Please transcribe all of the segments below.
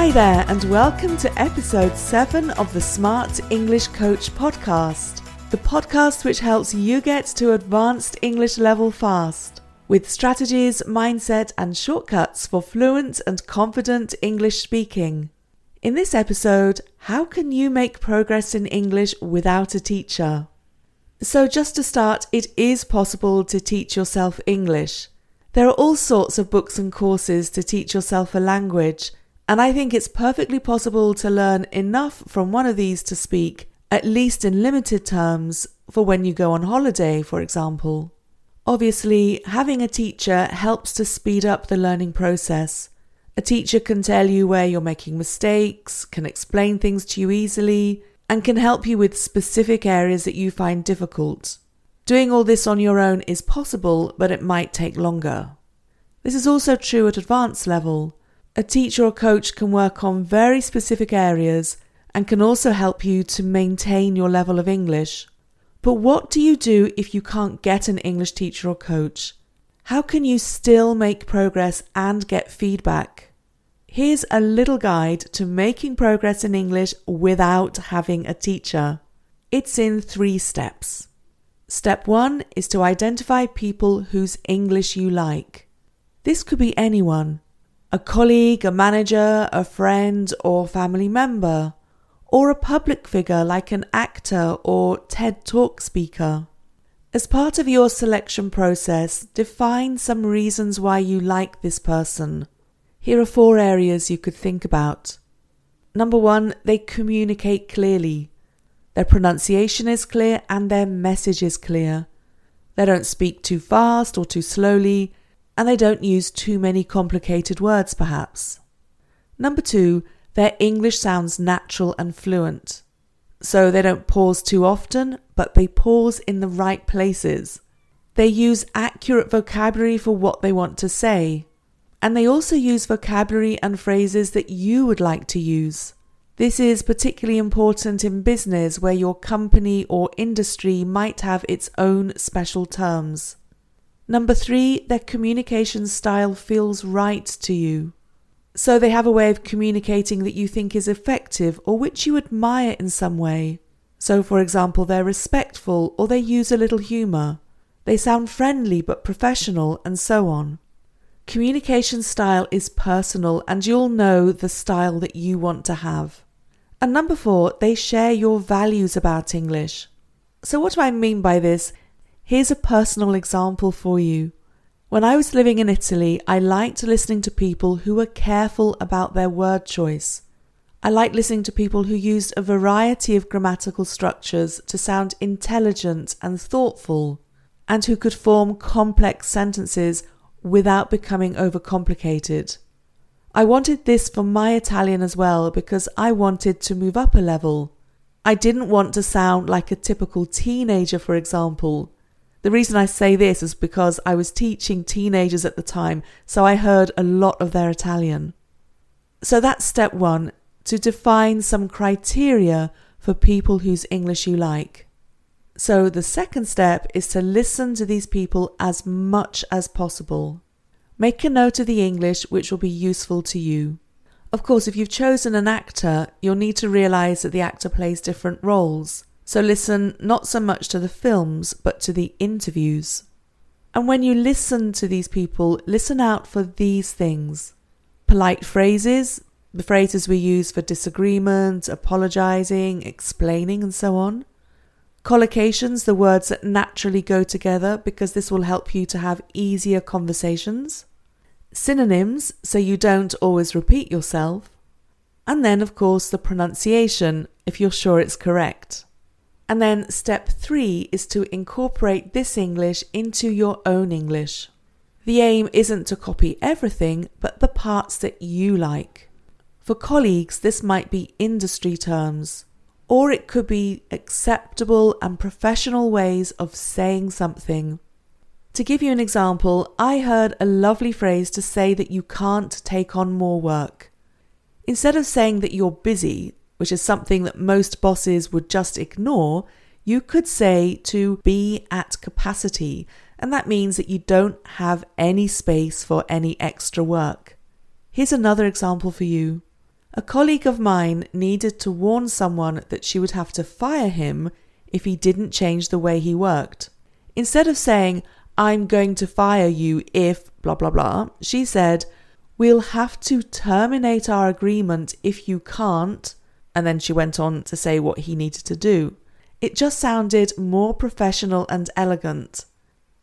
Hi there, and welcome to episode 7 of the Smart English Coach podcast, the podcast which helps you get to advanced English level fast with strategies, mindset, and shortcuts for fluent and confident English speaking. In this episode, how can you make progress in English without a teacher? So, just to start, it is possible to teach yourself English. There are all sorts of books and courses to teach yourself a language, and I think it's perfectly possible to learn enough from one of these to speak, at least in limited terms, for when you go on holiday, for example. Obviously, having a teacher helps to speed up the learning process. A teacher can tell you where you're making mistakes, can explain things to you easily, and can help you with specific areas that you find difficult. Doing all this on your own is possible, but it might take longer. This is also true at advanced level. A teacher or coach can work on very specific areas and can also help you to maintain your level of English. But what do you do if you can't get an English teacher or coach? How can you still make progress and get feedback? Here's a little guide to making progress in English without having a teacher. It's in three steps. Step one is to identify people whose English you like. This could be anyone a colleague, a manager, a friend, or family member, or a public figure like an actor or TED Talk speaker. As part of your selection process, define some reasons why you like this person. Here are four areas you could think about. Number one, they communicate clearly. Their pronunciation is clear and their message is clear. They don't speak too fast or too slowly, and they don't use too many complicated words, perhaps. Number two, their English sounds natural and fluent. So they don't pause too often, but they pause in the right places. They use accurate vocabulary for what they want to say. And they also use vocabulary and phrases that you would like to use. This is particularly important in business where your company or industry might have its own special terms. Number three, their communication style feels right to you. So they have a way of communicating that you think is effective or which you admire in some way. So, for example, they're respectful or they use a little humour. They sound friendly but professional, and so on. Communication style is personal, and you'll know the style that you want to have. And number four, they share your values about English. So, what do I mean by this? Here's a personal example for you. When I was living in Italy, I liked listening to people who were careful about their word choice. I liked listening to people who used a variety of grammatical structures to sound intelligent and thoughtful, and who could form complex sentences without becoming overcomplicated. I wanted this for my Italian as well because I wanted to move up a level. I didn't want to sound like a typical teenager, for example. The reason I say this is because I was teaching teenagers at the time, so I heard a lot of their Italian. So that's step one to define some criteria for people whose English you like. So the second step is to listen to these people as much as possible. Make a note of the English which will be useful to you. Of course, if you've chosen an actor, you'll need to realize that the actor plays different roles. So listen not so much to the films, but to the interviews. And when you listen to these people, listen out for these things polite phrases, the phrases we use for disagreement, apologizing, explaining, and so on. Collocations, the words that naturally go together, because this will help you to have easier conversations synonyms so you don't always repeat yourself, and then, of course, the pronunciation if you're sure it's correct. And then step three is to incorporate this English into your own English. The aim isn't to copy everything, but the parts that you like. For colleagues, this might be industry terms, or it could be acceptable and professional ways of saying something. To give you an example, I heard a lovely phrase to say that you can't take on more work. Instead of saying that you're busy, which is something that most bosses would just ignore, you could say to be at capacity, and that means that you don't have any space for any extra work. Here's another example for you. A colleague of mine needed to warn someone that she would have to fire him if he didn't change the way he worked. Instead of saying, I'm going to fire you if blah blah blah, she said, We'll have to terminate our agreement if you can't. And then she went on to say what he needed to do. It just sounded more professional and elegant.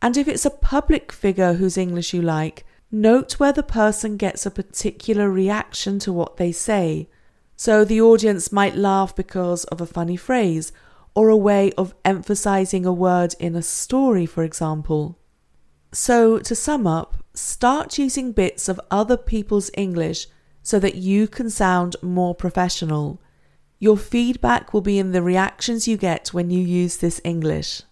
And if it's a public figure whose English you like, note where the person gets a particular reaction to what they say. So the audience might laugh because of a funny phrase or a way of emphasizing a word in a story, for example. So, to sum up, start using bits of other people's English so that you can sound more professional. Your feedback will be in the reactions you get when you use this English.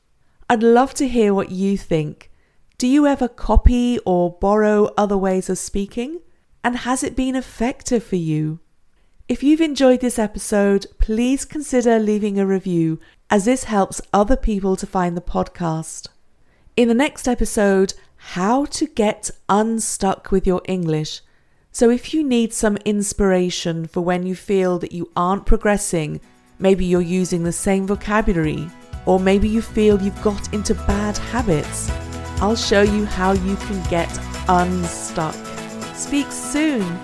I'd love to hear what you think. Do you ever copy or borrow other ways of speaking? And has it been effective for you? If you've enjoyed this episode, please consider leaving a review as this helps other people to find the podcast. In the next episode, how to get unstuck with your English. So, if you need some inspiration for when you feel that you aren't progressing, maybe you're using the same vocabulary, or maybe you feel you've got into bad habits, I'll show you how you can get unstuck. Speak soon.